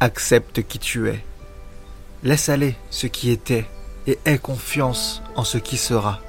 Accepte qui tu es. Laisse aller ce qui était et aie confiance en ce qui sera.